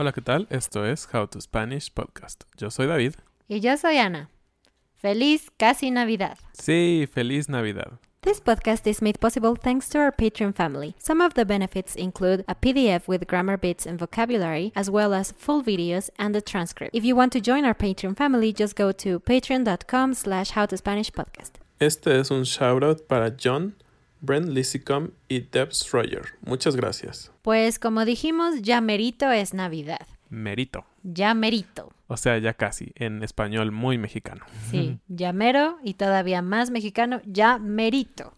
Hola, ¿qué tal? Esto es How to Spanish Podcast. Yo soy David. Y yo soy Ana. Feliz casi Navidad. Sí, feliz Navidad. This podcast is made possible thanks to our Patreon family. Some of the benefits include a PDF with grammar bits and vocabulary, as well as full videos and a transcript. If you want to join our Patreon family, just go to patreon.com slash howtospanishpodcast. Este es un shoutout para John, Brent Lissicom y Debs Roger. Muchas gracias. Pues como dijimos, ya merito es Navidad. Merito. Ya merito. O sea, ya casi, en español muy mexicano. Sí, ya mero y todavía más mexicano, ya merito.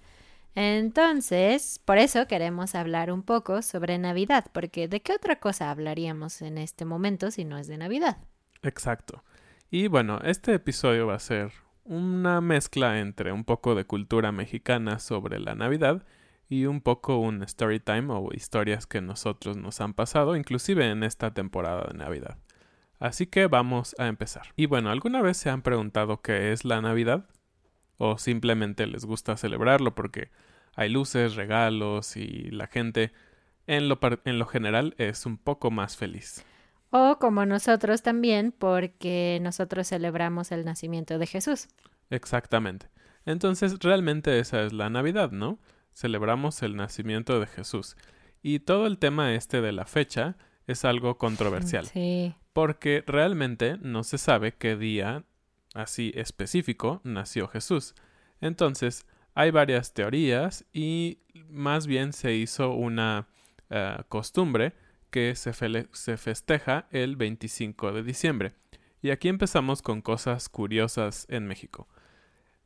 Entonces, por eso queremos hablar un poco sobre Navidad, porque ¿de qué otra cosa hablaríamos en este momento si no es de Navidad? Exacto. Y bueno, este episodio va a ser una mezcla entre un poco de cultura mexicana sobre la Navidad y un poco un story time o historias que nosotros nos han pasado, inclusive en esta temporada de Navidad. Así que vamos a empezar. Y bueno, ¿alguna vez se han preguntado qué es la Navidad? ¿O simplemente les gusta celebrarlo porque hay luces, regalos y la gente en lo, en lo general es un poco más feliz? O como nosotros también, porque nosotros celebramos el nacimiento de Jesús. Exactamente. Entonces, realmente esa es la Navidad, ¿no? Celebramos el nacimiento de Jesús. Y todo el tema este de la fecha es algo controversial. Sí. Porque realmente no se sabe qué día así específico nació Jesús. Entonces, hay varias teorías y más bien se hizo una eh, costumbre que se, festeja el 25 de diciembre. Y aquí empezamos con cosas curiosas en México.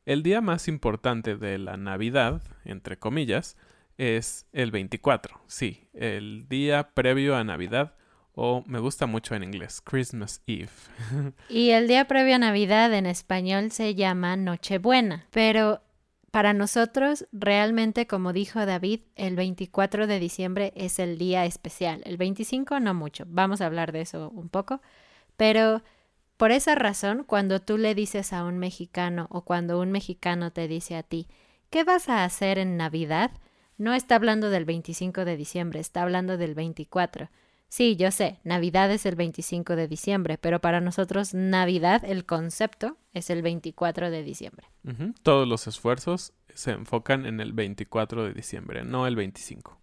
El día más importante de la Navidad, entre comillas, es el 24. Sí, el día previo a Navidad o me gusta mucho en inglés, Christmas Eve. y el día previo a Navidad en español se llama Nochebuena, pero para nosotros, realmente, como dijo David, el 24 de diciembre es el día especial. El 25 no mucho. Vamos a hablar de eso un poco. Pero por esa razón, cuando tú le dices a un mexicano o cuando un mexicano te dice a ti, ¿qué vas a hacer en Navidad? No está hablando del 25 de diciembre, está hablando del 24. Sí, yo sé, Navidad es el 25 de diciembre, pero para nosotros Navidad, el concepto, es el 24 de diciembre. Todos los esfuerzos se enfocan en el 24 de diciembre, no el 25.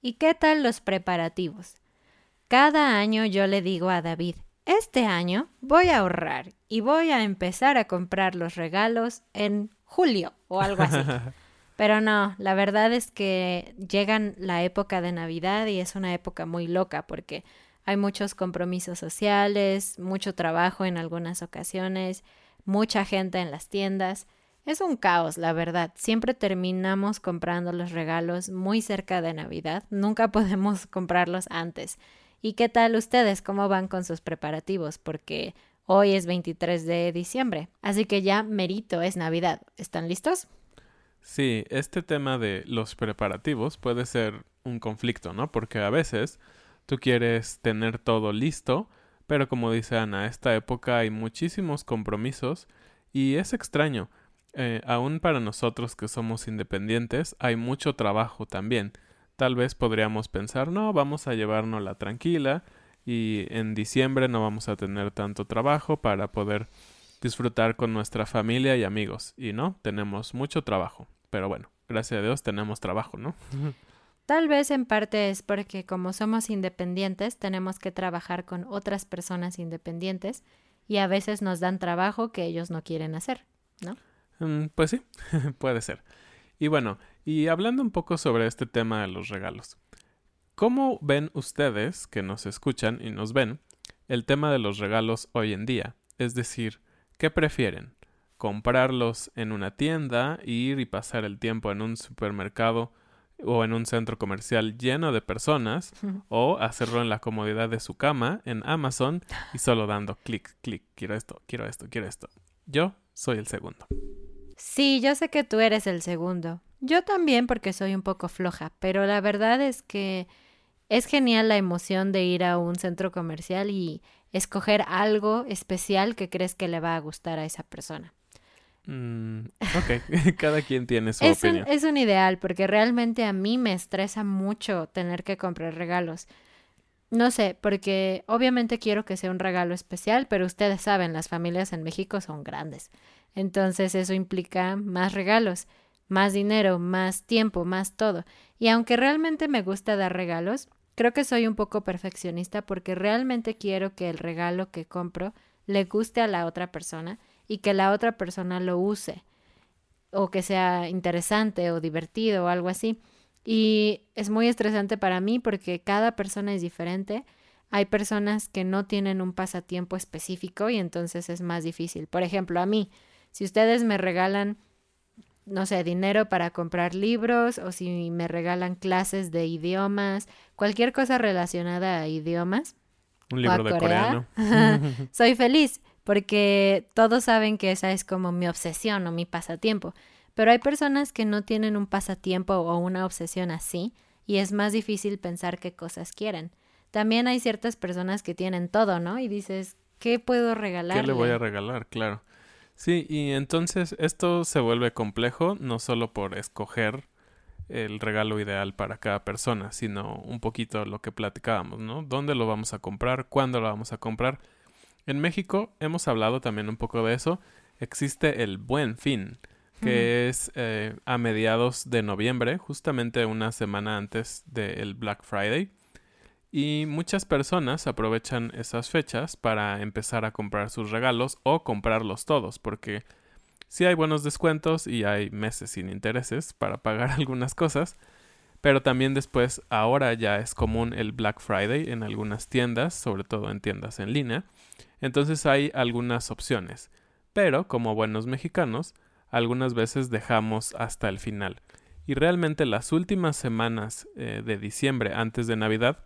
¿Y qué tal los preparativos? Cada año yo le digo a David, este año voy a ahorrar y voy a empezar a comprar los regalos en julio o algo así. Pero no, la verdad es que llegan la época de Navidad y es una época muy loca porque hay muchos compromisos sociales, mucho trabajo en algunas ocasiones, mucha gente en las tiendas. Es un caos, la verdad. Siempre terminamos comprando los regalos muy cerca de Navidad. Nunca podemos comprarlos antes. ¿Y qué tal ustedes? ¿Cómo van con sus preparativos? Porque hoy es 23 de diciembre. Así que ya merito es Navidad. ¿Están listos? Sí, este tema de los preparativos puede ser un conflicto, ¿no? Porque a veces tú quieres tener todo listo, pero como dice Ana, esta época hay muchísimos compromisos y es extraño eh, aún para nosotros que somos independientes, hay mucho trabajo también. Tal vez podríamos pensar, no, vamos a llevárnosla tranquila y en diciembre no vamos a tener tanto trabajo para poder disfrutar con nuestra familia y amigos. Y no, tenemos mucho trabajo. Pero bueno, gracias a Dios tenemos trabajo, ¿no? Tal vez en parte es porque como somos independientes tenemos que trabajar con otras personas independientes y a veces nos dan trabajo que ellos no quieren hacer, ¿no? Mm, pues sí, puede ser. Y bueno, y hablando un poco sobre este tema de los regalos. ¿Cómo ven ustedes, que nos escuchan y nos ven, el tema de los regalos hoy en día? Es decir, ¿qué prefieren? ¿Comprarlos en una tienda, ir y pasar el tiempo en un supermercado o en un centro comercial lleno de personas o hacerlo en la comodidad de su cama en Amazon y solo dando clic, clic, quiero esto, quiero esto, quiero esto? Yo soy el segundo. Sí, yo sé que tú eres el segundo. Yo también porque soy un poco floja, pero la verdad es que es genial la emoción de ir a un centro comercial y escoger algo especial que crees que le va a gustar a esa persona. Mm, ok, cada quien tiene su es opinión. Un, es un ideal porque realmente a mí me estresa mucho tener que comprar regalos. No sé, porque obviamente quiero que sea un regalo especial, pero ustedes saben, las familias en México son grandes. Entonces eso implica más regalos, más dinero, más tiempo, más todo. Y aunque realmente me gusta dar regalos, creo que soy un poco perfeccionista porque realmente quiero que el regalo que compro le guste a la otra persona y que la otra persona lo use o que sea interesante o divertido o algo así. Y es muy estresante para mí porque cada persona es diferente. Hay personas que no tienen un pasatiempo específico y entonces es más difícil. Por ejemplo, a mí, si ustedes me regalan, no sé, dinero para comprar libros o si me regalan clases de idiomas, cualquier cosa relacionada a idiomas. Un libro de coreano. soy feliz porque todos saben que esa es como mi obsesión o mi pasatiempo. Pero hay personas que no tienen un pasatiempo o una obsesión así y es más difícil pensar qué cosas quieren. También hay ciertas personas que tienen todo, ¿no? Y dices, ¿qué puedo regalar? ¿Qué le voy a regalar? Claro. Sí, y entonces esto se vuelve complejo no solo por escoger el regalo ideal para cada persona, sino un poquito lo que platicábamos, ¿no? ¿Dónde lo vamos a comprar? ¿Cuándo lo vamos a comprar? En México hemos hablado también un poco de eso. Existe el buen fin, que es eh, a mediados de noviembre, justamente una semana antes del Black Friday. Y muchas personas aprovechan esas fechas para empezar a comprar sus regalos o comprarlos todos, porque sí hay buenos descuentos y hay meses sin intereses para pagar algunas cosas, pero también después ahora ya es común el Black Friday en algunas tiendas, sobre todo en tiendas en línea, entonces hay algunas opciones, pero como buenos mexicanos, algunas veces dejamos hasta el final. Y realmente las últimas semanas eh, de diciembre antes de Navidad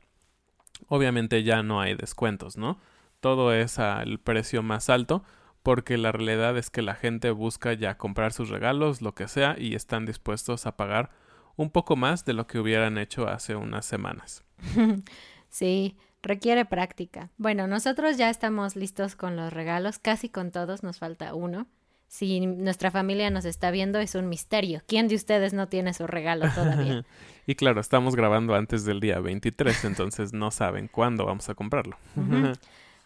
obviamente ya no hay descuentos, ¿no? Todo es al precio más alto porque la realidad es que la gente busca ya comprar sus regalos, lo que sea, y están dispuestos a pagar un poco más de lo que hubieran hecho hace unas semanas. Sí, requiere práctica. Bueno, nosotros ya estamos listos con los regalos, casi con todos, nos falta uno. Si nuestra familia nos está viendo, es un misterio. ¿Quién de ustedes no tiene su regalo todavía? y claro, estamos grabando antes del día 23, entonces no saben cuándo vamos a comprarlo.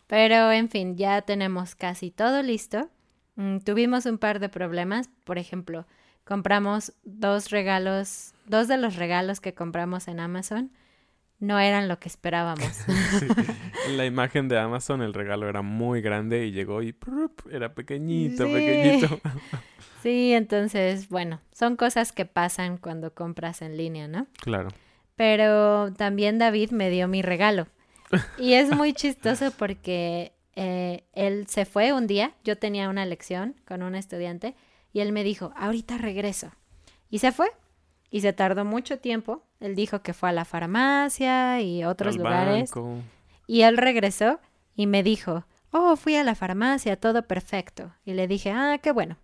Pero, en fin, ya tenemos casi todo listo. Mm, tuvimos un par de problemas. Por ejemplo, compramos dos regalos, dos de los regalos que compramos en Amazon no eran lo que esperábamos. En la imagen de Amazon el regalo era muy grande y llegó y era pequeñito, pequeñito. sí, entonces, bueno, son cosas que pasan cuando compras en línea, ¿no? Claro. Pero también David me dio mi regalo. Y es muy chistoso porque eh, él se fue un día, yo tenía una lección con un estudiante Y él me dijo, ahorita regreso. Y se fue. Y se tardó mucho tiempo. Él dijo que fue a la farmacia y otros Al lugares. banco. Y él regresó y me dijo, oh, fui a la farmacia, todo perfecto. Y le dije, ah, qué bueno.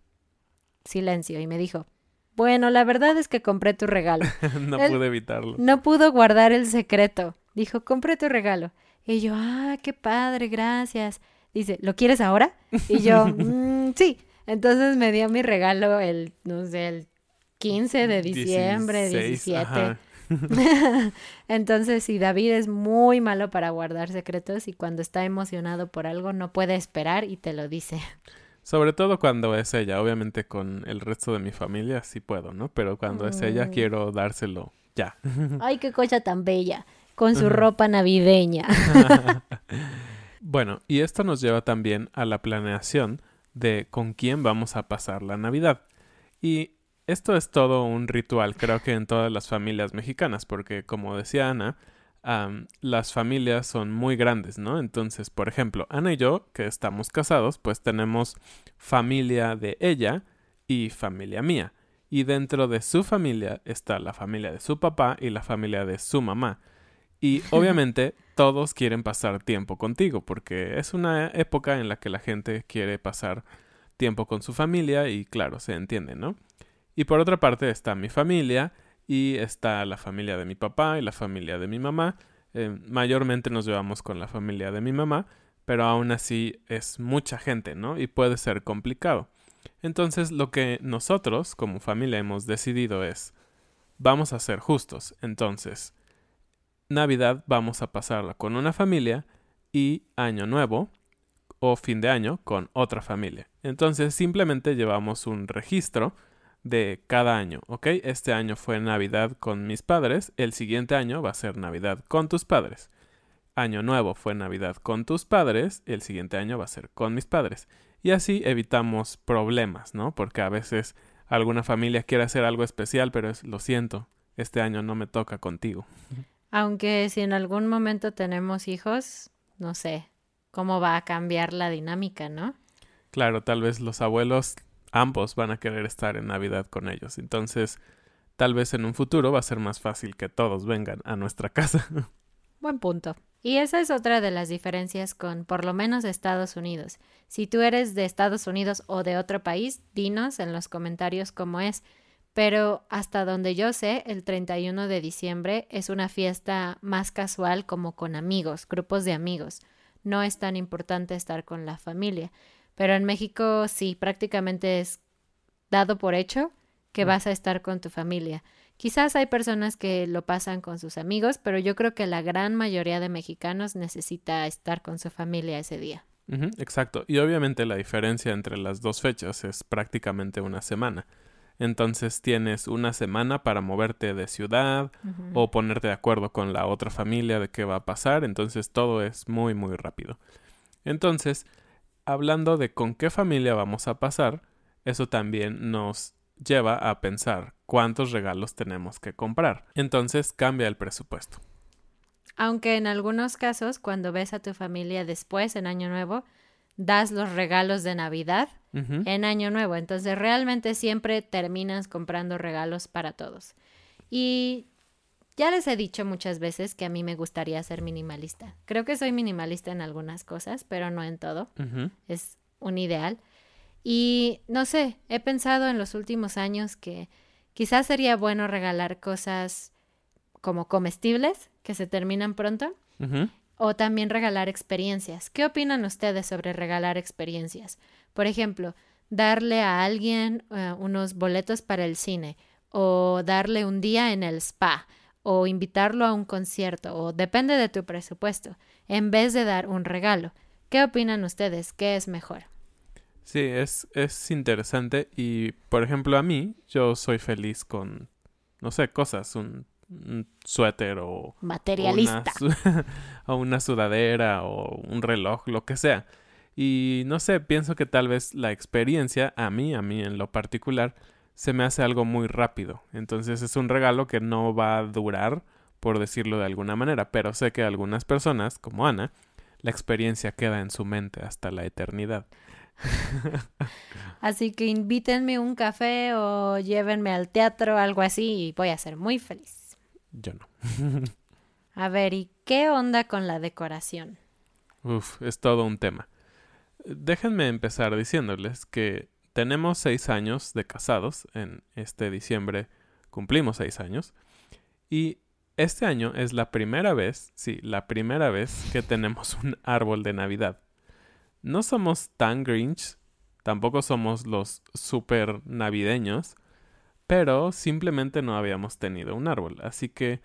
Silencio. Y me dijo, bueno, la verdad es que compré tu regalo. no Él- pude evitarlo. No pudo guardar el secreto. Dijo, compré tu regalo. Y yo, ah, qué padre, gracias. Dice, ¿lo quieres ahora? Y yo, "Mm, sí. Entonces me dio mi regalo el, no sé, el 15 de diciembre, 16, 17. ajá. Entonces, sí, David es muy malo para guardar secretos y cuando está emocionado por algo no puede esperar y te lo dice. Sobre todo cuando es ella. Obviamente con el resto de mi familia sí puedo, ¿no? Pero cuando es ella Mm. quiero dárselo ya. Ay, qué cosa tan bella, con su ropa navideña. Bueno, y esto nos lleva también a la planeación de con quién vamos a pasar la Navidad. Y esto es todo un ritual, creo que en todas las familias mexicanas, porque como decía Ana, las familias son muy grandes, ¿no? Entonces, por ejemplo, Ana y yo, que estamos casados, pues tenemos familia de ella y familia mía. Y dentro de su familia está la familia de su papá y la familia de su mamá. Y obviamente todos quieren pasar tiempo contigo, porque es una época en la que la gente quiere pasar tiempo con su familia y claro, se entiende, ¿no? Y por otra parte está mi familia y está la familia de mi papá y la familia de mi mamá. Eh, mayormente nos llevamos con la familia de mi mamá, pero aún así es mucha gente, ¿no? Y puede ser complicado. Entonces lo que nosotros como familia hemos decidido es, vamos a ser justos. Entonces, Navidad vamos a pasarla con una familia y Año Nuevo o fin de año con otra familia. Entonces simplemente llevamos un registro de cada año, ¿ok? Este año fue Navidad con mis padres, el siguiente año va a ser Navidad con tus padres. Año Nuevo fue Navidad con tus padres, el siguiente año va a ser con mis padres. Y así evitamos problemas, ¿no? Porque a veces alguna familia quiere hacer algo especial, pero es, lo siento, este año no me toca contigo. Aunque si en algún momento tenemos hijos, no sé cómo va a cambiar la dinámica, ¿no? Claro, tal vez los abuelos ambos van a querer estar en Navidad con ellos. Entonces, tal vez en un futuro va a ser más fácil que todos vengan a nuestra casa. Buen punto. Y esa es otra de las diferencias con por lo menos Estados Unidos. Si tú eres de Estados Unidos o de otro país, dinos en los comentarios cómo es. Pero hasta donde yo sé, el 31 de diciembre es una fiesta más casual como con amigos, grupos de amigos. No es tan importante estar con la familia. Pero en México sí, prácticamente es dado por hecho que vas a estar con tu familia. Quizás hay personas que lo pasan con sus amigos, pero yo creo que la gran mayoría de mexicanos necesita estar con su familia ese día. Exacto. Y obviamente la diferencia entre las dos fechas es prácticamente una semana. Entonces tienes una semana para moverte de ciudad o ponerte de acuerdo con la otra familia de qué va a pasar. Entonces todo es muy, muy rápido. Entonces, hablando de con qué familia vamos a pasar, eso también nos lleva a pensar cuántos regalos tenemos que comprar. Entonces cambia el presupuesto. Aunque en algunos casos, cuando ves a tu familia después, en Año Nuevo, das los regalos de Navidad en Año Nuevo. Entonces realmente siempre terminas comprando regalos para todos. Y ya les he dicho muchas veces que a mí me gustaría ser minimalista. Creo que soy minimalista en algunas cosas, pero no en todo. Es un ideal. Y no sé, he pensado en los últimos años que quizás sería bueno regalar cosas como comestibles que se terminan pronto o también regalar experiencias. ¿Qué opinan ustedes sobre regalar experiencias? Por ejemplo, darle a alguien eh, unos boletos para el cine o darle un día en el spa o invitarlo a un concierto o depende de tu presupuesto en vez de dar un regalo. ¿Qué opinan ustedes? ¿Qué es mejor? Sí, es, es interesante y, por ejemplo, a mí, yo soy feliz con, no sé, cosas, un, un suéter o Materialista. Una, o una sudadera o un reloj, lo que sea. Y no sé, pienso que tal vez la experiencia, a mí, a mí en lo particular, se me hace algo muy rápido. Entonces es un regalo que no va a durar, por decirlo de alguna manera, pero sé que algunas personas, como Ana, la experiencia queda en su mente hasta la eternidad. Así que invítenme un café o llévenme al teatro, algo así, y voy a ser muy feliz. Yo no. A ver, ¿y qué onda con la decoración? Uf, es todo un tema. Déjenme empezar diciéndoles que tenemos seis años de casados. En este diciembre cumplimos seis años. Y este año es la primera vez, sí, la primera vez que tenemos un árbol de Navidad. No somos tan Grinch, tampoco somos los super navideños, pero simplemente no habíamos tenido un árbol. Así que,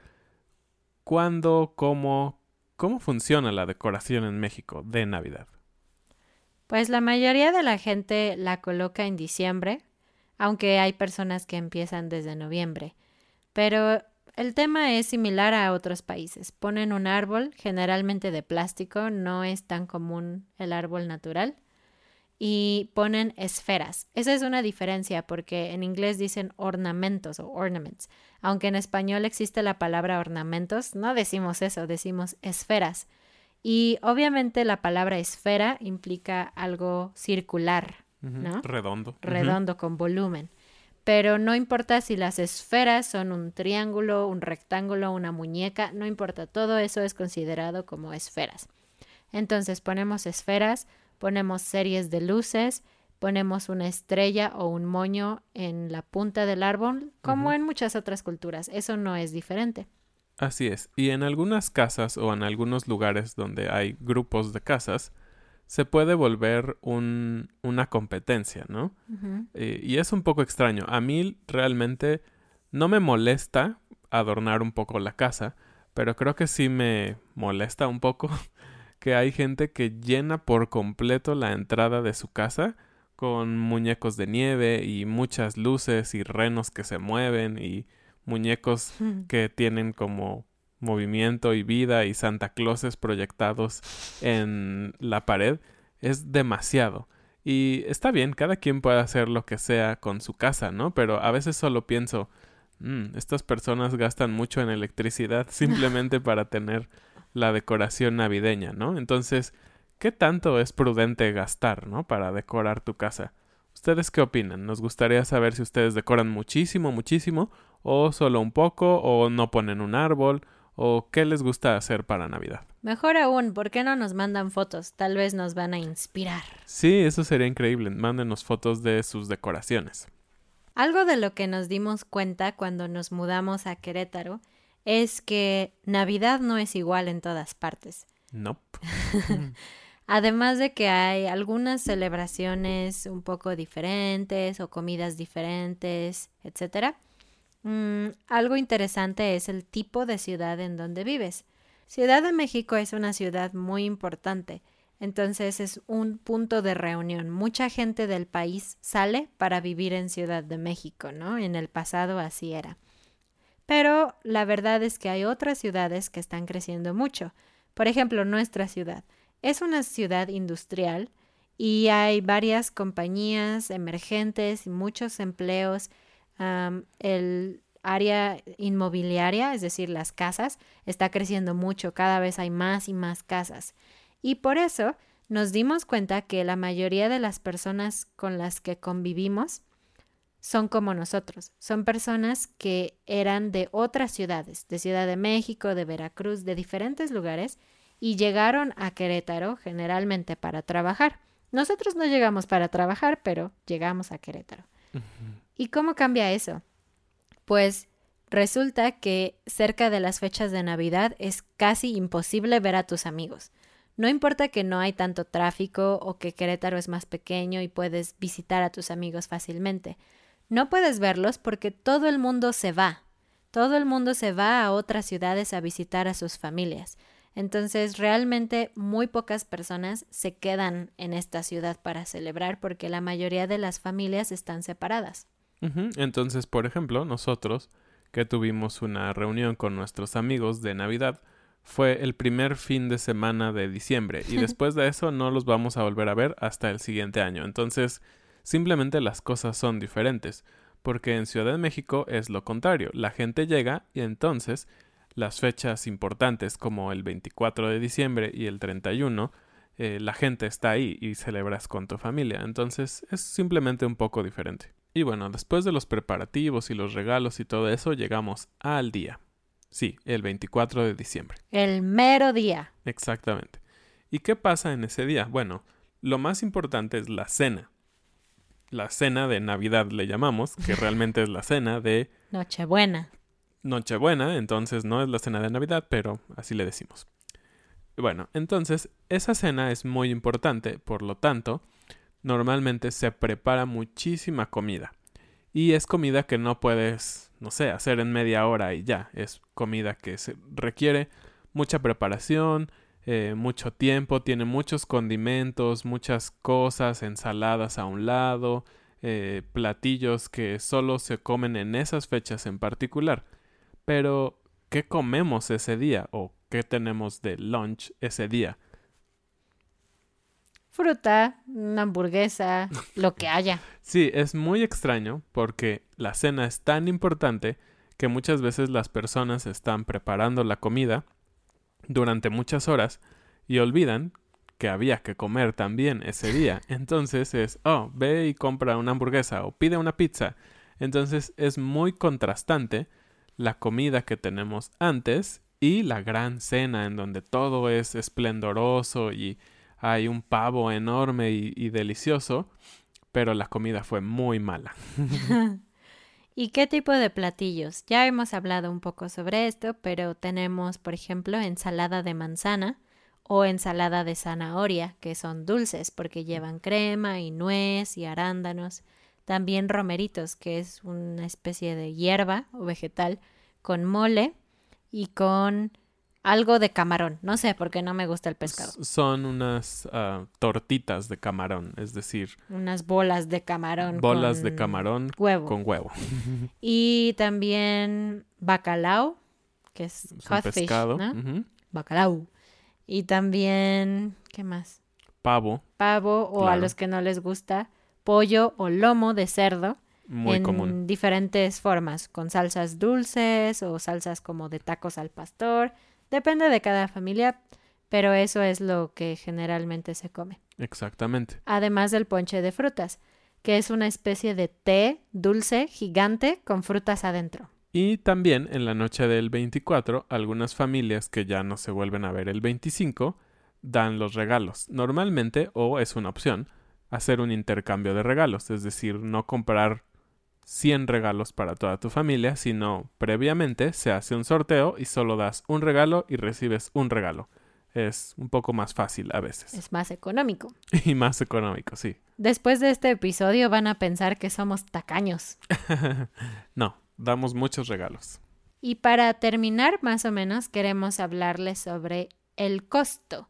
¿cuándo, cómo, cómo funciona la decoración en México de Navidad? Pues la mayoría de la gente la coloca en diciembre, aunque hay personas que empiezan desde noviembre. Pero el tema es similar a otros países. Ponen un árbol, generalmente de plástico, no es tan común el árbol natural, y ponen esferas. Esa es una diferencia porque en inglés dicen ornamentos o ornaments, aunque en español existe la palabra ornamentos, no decimos eso, decimos esferas. Y obviamente la palabra esfera implica algo circular, ¿no? Redondo. Redondo, con volumen. Pero no importa si las esferas son un triángulo, un rectángulo, una muñeca, no importa, todo eso es considerado como esferas. Entonces ponemos esferas, ponemos series de luces, ponemos una estrella o un moño en la punta del árbol, como en muchas otras culturas. Eso no es diferente. Así es. Y en algunas casas o en algunos lugares donde hay grupos de casas, se puede volver un, una competencia, ¿no? Eh, y es un poco extraño. A mí realmente no me molesta adornar un poco la casa, pero creo que sí me molesta un poco que hay gente que llena por completo la entrada de su casa con muñecos de nieve y muchas luces y renos que se mueven y muñecos que tienen como movimiento y vida y Santa Clauses proyectados en la pared es demasiado. Y está bien, cada quien puede hacer lo que sea con su casa, ¿no? Pero a veces solo pienso, mm, estas personas gastan mucho en electricidad simplemente para tener la decoración navideña, ¿no? Entonces, ¿qué tanto es prudente gastar, ¿no? Para decorar tu casa. ¿Ustedes qué opinan? Nos gustaría saber si ustedes decoran muchísimo, muchísimo, o solo un poco, o no ponen un árbol, ¿O qué les gusta hacer para Navidad? Mejor aún, ¿por qué no nos mandan fotos? Tal vez nos van a inspirar. Sí, eso sería increíble. Mándenos fotos de sus decoraciones. Algo de lo que nos dimos cuenta cuando nos mudamos a Querétaro es que Navidad no es igual en todas partes. No. Además de que hay algunas celebraciones un poco diferentes o comidas diferentes, etcétera. Mm, algo interesante es el tipo de ciudad en donde vives. Ciudad de México es una ciudad muy importante, entonces es un punto de reunión. Mucha gente del país sale para vivir en Ciudad de México, ¿no? En el pasado así era. Pero la verdad es que hay otras ciudades que están creciendo mucho. Por ejemplo, nuestra ciudad. Es una ciudad industrial y hay varias compañías emergentes y muchos empleos el área inmobiliaria, es decir, las casas, está creciendo mucho, cada vez hay más y más casas. Y por eso nos dimos cuenta que la mayoría de las personas con las que convivimos son como nosotros, son personas que eran de otras ciudades, de Ciudad de México, de Veracruz, de diferentes lugares, y llegaron a Querétaro generalmente para trabajar. Nosotros no llegamos para trabajar, pero llegamos a Querétaro. ¿Y cómo cambia eso? Pues resulta que cerca de las fechas de Navidad es casi imposible ver a tus amigos. No importa que no hay tanto tráfico o que Querétaro es más pequeño y puedes visitar a tus amigos fácilmente. No puedes verlos porque todo el mundo se va. Todo el mundo se va a otras ciudades a visitar a sus familias. Entonces, realmente muy pocas personas se quedan en esta ciudad para celebrar porque la mayoría de las familias están separadas. Entonces, por ejemplo, nosotros que tuvimos una reunión con nuestros amigos de Navidad fue el primer fin de semana de diciembre y después de eso no los vamos a volver a ver hasta el siguiente año. Entonces, simplemente las cosas son diferentes, porque en Ciudad de México es lo contrario. La gente llega y entonces las fechas importantes como el 24 de diciembre y el 31 eh, la gente está ahí y celebras con tu familia. Entonces es simplemente un poco diferente. Y bueno, después de los preparativos y los regalos y todo eso, llegamos al día. Sí, el 24 de diciembre. El mero día. Exactamente. ¿Y qué pasa en ese día? Bueno, lo más importante es la cena. La cena de Navidad le llamamos, que realmente es la cena de Nochebuena. Nochebuena, entonces no es la cena de Navidad, pero así le decimos. Bueno, entonces esa cena es muy importante, por lo tanto, normalmente se prepara muchísima comida. Y es comida que no puedes, no sé, hacer en media hora y ya. Es comida que se requiere mucha preparación, eh, mucho tiempo, tiene muchos condimentos, muchas cosas, ensaladas a un lado, eh, platillos que solo se comen en esas fechas en particular. Pero, ¿qué comemos ese día o qué tenemos de lunch ese día? Fruta, una hamburguesa, lo que haya. Sí, es muy extraño porque la cena es tan importante que muchas veces las personas están preparando la comida durante muchas horas y olvidan que había que comer también ese día. Entonces es, oh, ve y compra una hamburguesa o pide una pizza. Entonces es muy contrastante la comida que tenemos antes y la gran cena en donde todo es esplendoroso y hay un pavo enorme y, delicioso, pero la comida fue muy mala. ¿Y qué tipo de platillos? Ya hemos hablado un poco sobre esto, pero tenemos, por ejemplo, ensalada de manzana o ensalada de zanahoria, que son dulces porque llevan crema y nuez y arándanos. También romeritos, que es una especie de hierba o vegetal con mole y con algo de camarón. No sé, porque no me gusta el pescado. Son unas ah, tortitas de camarón, es decir. Unas bolas de camarón. Bolas de camarón huevo. con huevo. y también bacalao, que es, pescado. Bacalao. Y también, ¿qué más? Pavo. Pavo o a los que no les gusta, pollo o lomo de cerdo. Muy en diferentes formas, con salsas dulces o salsas como de tacos al pastor Depende de cada familia, pero eso es lo que generalmente se come. Exactamente. Además del ponche de frutas, que es una especie de té dulce gigante con frutas adentro. Y también en la noche del 24, algunas familias que ya no se vuelven a ver el 25 dan los regalos. Normalmente, o es una opción, hacer un intercambio de regalos, es decir, no comprar 100 regalos para toda tu familia, sino previamente se hace un sorteo y solo das un regalo y recibes un regalo. Es un poco más fácil a veces. Es más económico. Y más económico, sí. Después de este episodio van a pensar que somos tacaños. no, damos muchos regalos. Y para terminar, más o menos, queremos hablarles sobre el costo.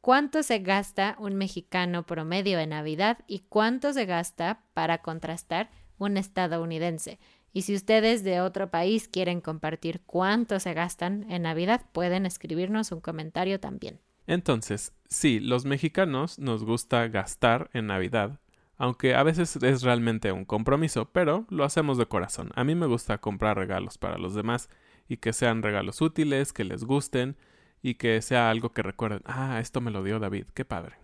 ¿Cuánto se gasta un mexicano promedio en Navidad y cuánto se gasta para contrastar un estadounidense. Y si ustedes de otro país quieren compartir cuánto se gastan en Navidad, pueden escribirnos un comentario también. Entonces, sí, los mexicanos nos gusta gastar en Navidad, aunque a veces es realmente un compromiso, pero lo hacemos de corazón. A mí me gusta comprar regalos para los demás y que sean regalos útiles, que les gusten y que sea algo que recuerden, ah, esto me lo dio David, qué padre.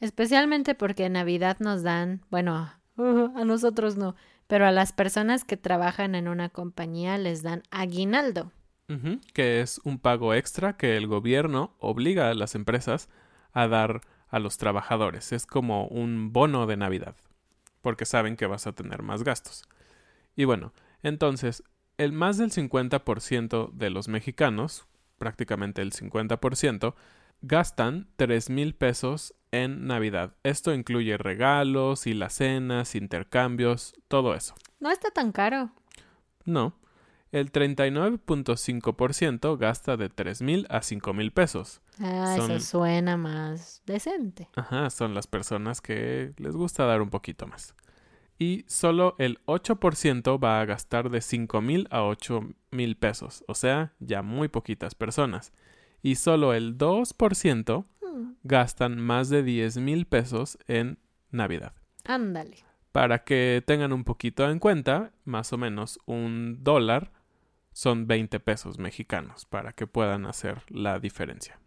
Especialmente porque en Navidad nos dan, bueno, a nosotros no, pero a las personas que trabajan en una compañía les dan aguinaldo. que es un pago extra que el gobierno obliga a las empresas a dar a los trabajadores. Es como un bono de Navidad, porque saben que vas a tener más gastos. Y bueno, entonces, el más del 50% de los mexicanos, prácticamente el 50%, gastan tres mil pesos en Navidad. Esto incluye regalos y las cenas, intercambios, todo eso. No está tan caro. No. El 39.5% gasta de tres mil a cinco mil pesos. Ah, eso suena más decente. Ajá, son las personas que les gusta dar un poquito más. Y solo el 8% va a gastar de cinco mil a ocho mil pesos, o sea, ya muy poquitas personas y solo el 2% hmm. Gastan más de 10 mil pesos en Navidad. Ándale. Para que tengan un poquito en cuenta, más o menos un dólar son 20 pesos mexicanos para que puedan hacer la diferencia.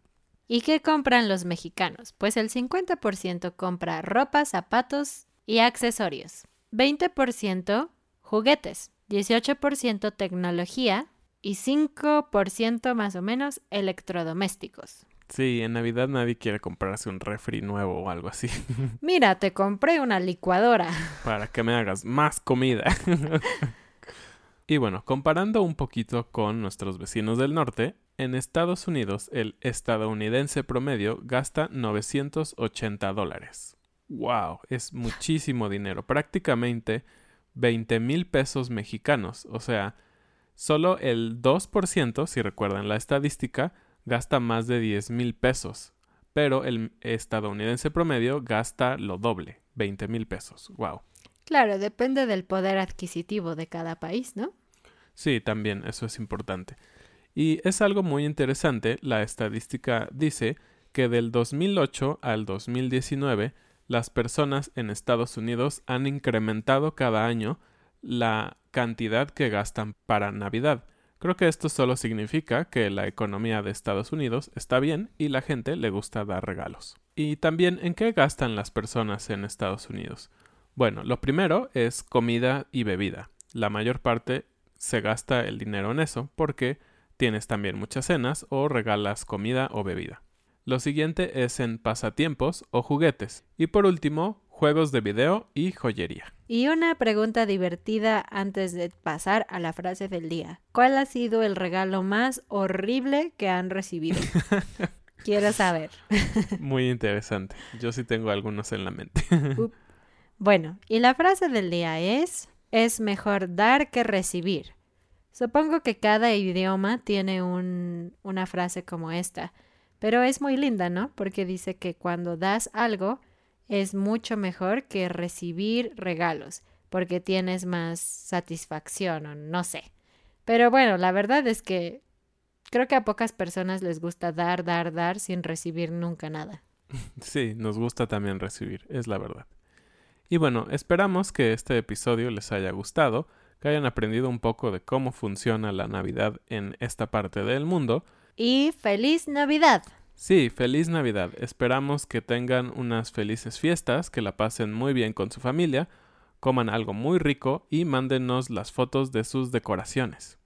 ¿Y qué compran los mexicanos? Pues el 50% compra ropa, zapatos y accesorios. 20% juguetes, 18% tecnología y 5% más o menos electrodomésticos. Sí, en Navidad nadie quiere comprarse un refri nuevo o algo así. Mira, te compré una licuadora. Para que me hagas más comida. y bueno, comparando un poquito con nuestros vecinos del norte, en Estados Unidos el estadounidense promedio gasta 980 dólares. ¡Wow! Es muchísimo dinero. Prácticamente 20 mil pesos mexicanos. O sea, solo el 2%, si recuerdan la estadística, gasta más de 10 mil pesos, pero el estadounidense promedio gasta lo doble, 20 mil pesos. ¡Wow! Claro, depende del poder adquisitivo de cada país, ¿no? Sí, también, eso es importante. Y es algo muy interesante, la estadística dice que del 2008 al 2019, las personas en Estados Unidos han incrementado cada año la cantidad que gastan para Navidad. Creo que esto solo significa que la economía de Estados Unidos está bien y la gente le gusta dar regalos. Y también en qué gastan las personas en Estados Unidos. Bueno, lo primero es comida y bebida. La mayor parte se gasta el dinero en eso porque tienes también muchas cenas o regalas comida o bebida. Lo siguiente es en pasatiempos o juguetes. Y por último, juegos de video y joyería. Y una pregunta divertida antes de pasar a la frase del día. ¿Cuál ha sido el regalo más horrible que han recibido? Quiero saber. Muy interesante. Yo sí tengo algunos en la mente. bueno, y la frase del día es, es mejor dar que recibir. Supongo que cada idioma tiene un, una frase como esta, pero es muy linda, ¿no? Porque dice que cuando das algo, es mucho mejor que recibir regalos, porque tienes más satisfacción o no sé. Pero bueno, la verdad es que creo que a pocas personas les gusta dar, dar, dar sin recibir nunca nada. Sí, nos gusta también recibir, es la verdad. Y bueno, esperamos que este episodio les haya gustado, que hayan aprendido un poco de cómo funciona la Navidad en esta parte del mundo. Y feliz Navidad. Sí, feliz Navidad. Esperamos que tengan unas felices fiestas, que la pasen muy bien con su familia, coman algo muy rico y mándenos las fotos de sus decoraciones.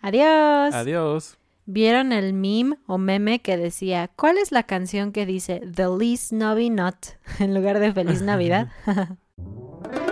Adiós. Adiós. ¿Vieron el meme o meme que decía, ¿cuál es la canción que dice The Least Snobby Not en lugar de Feliz Navidad?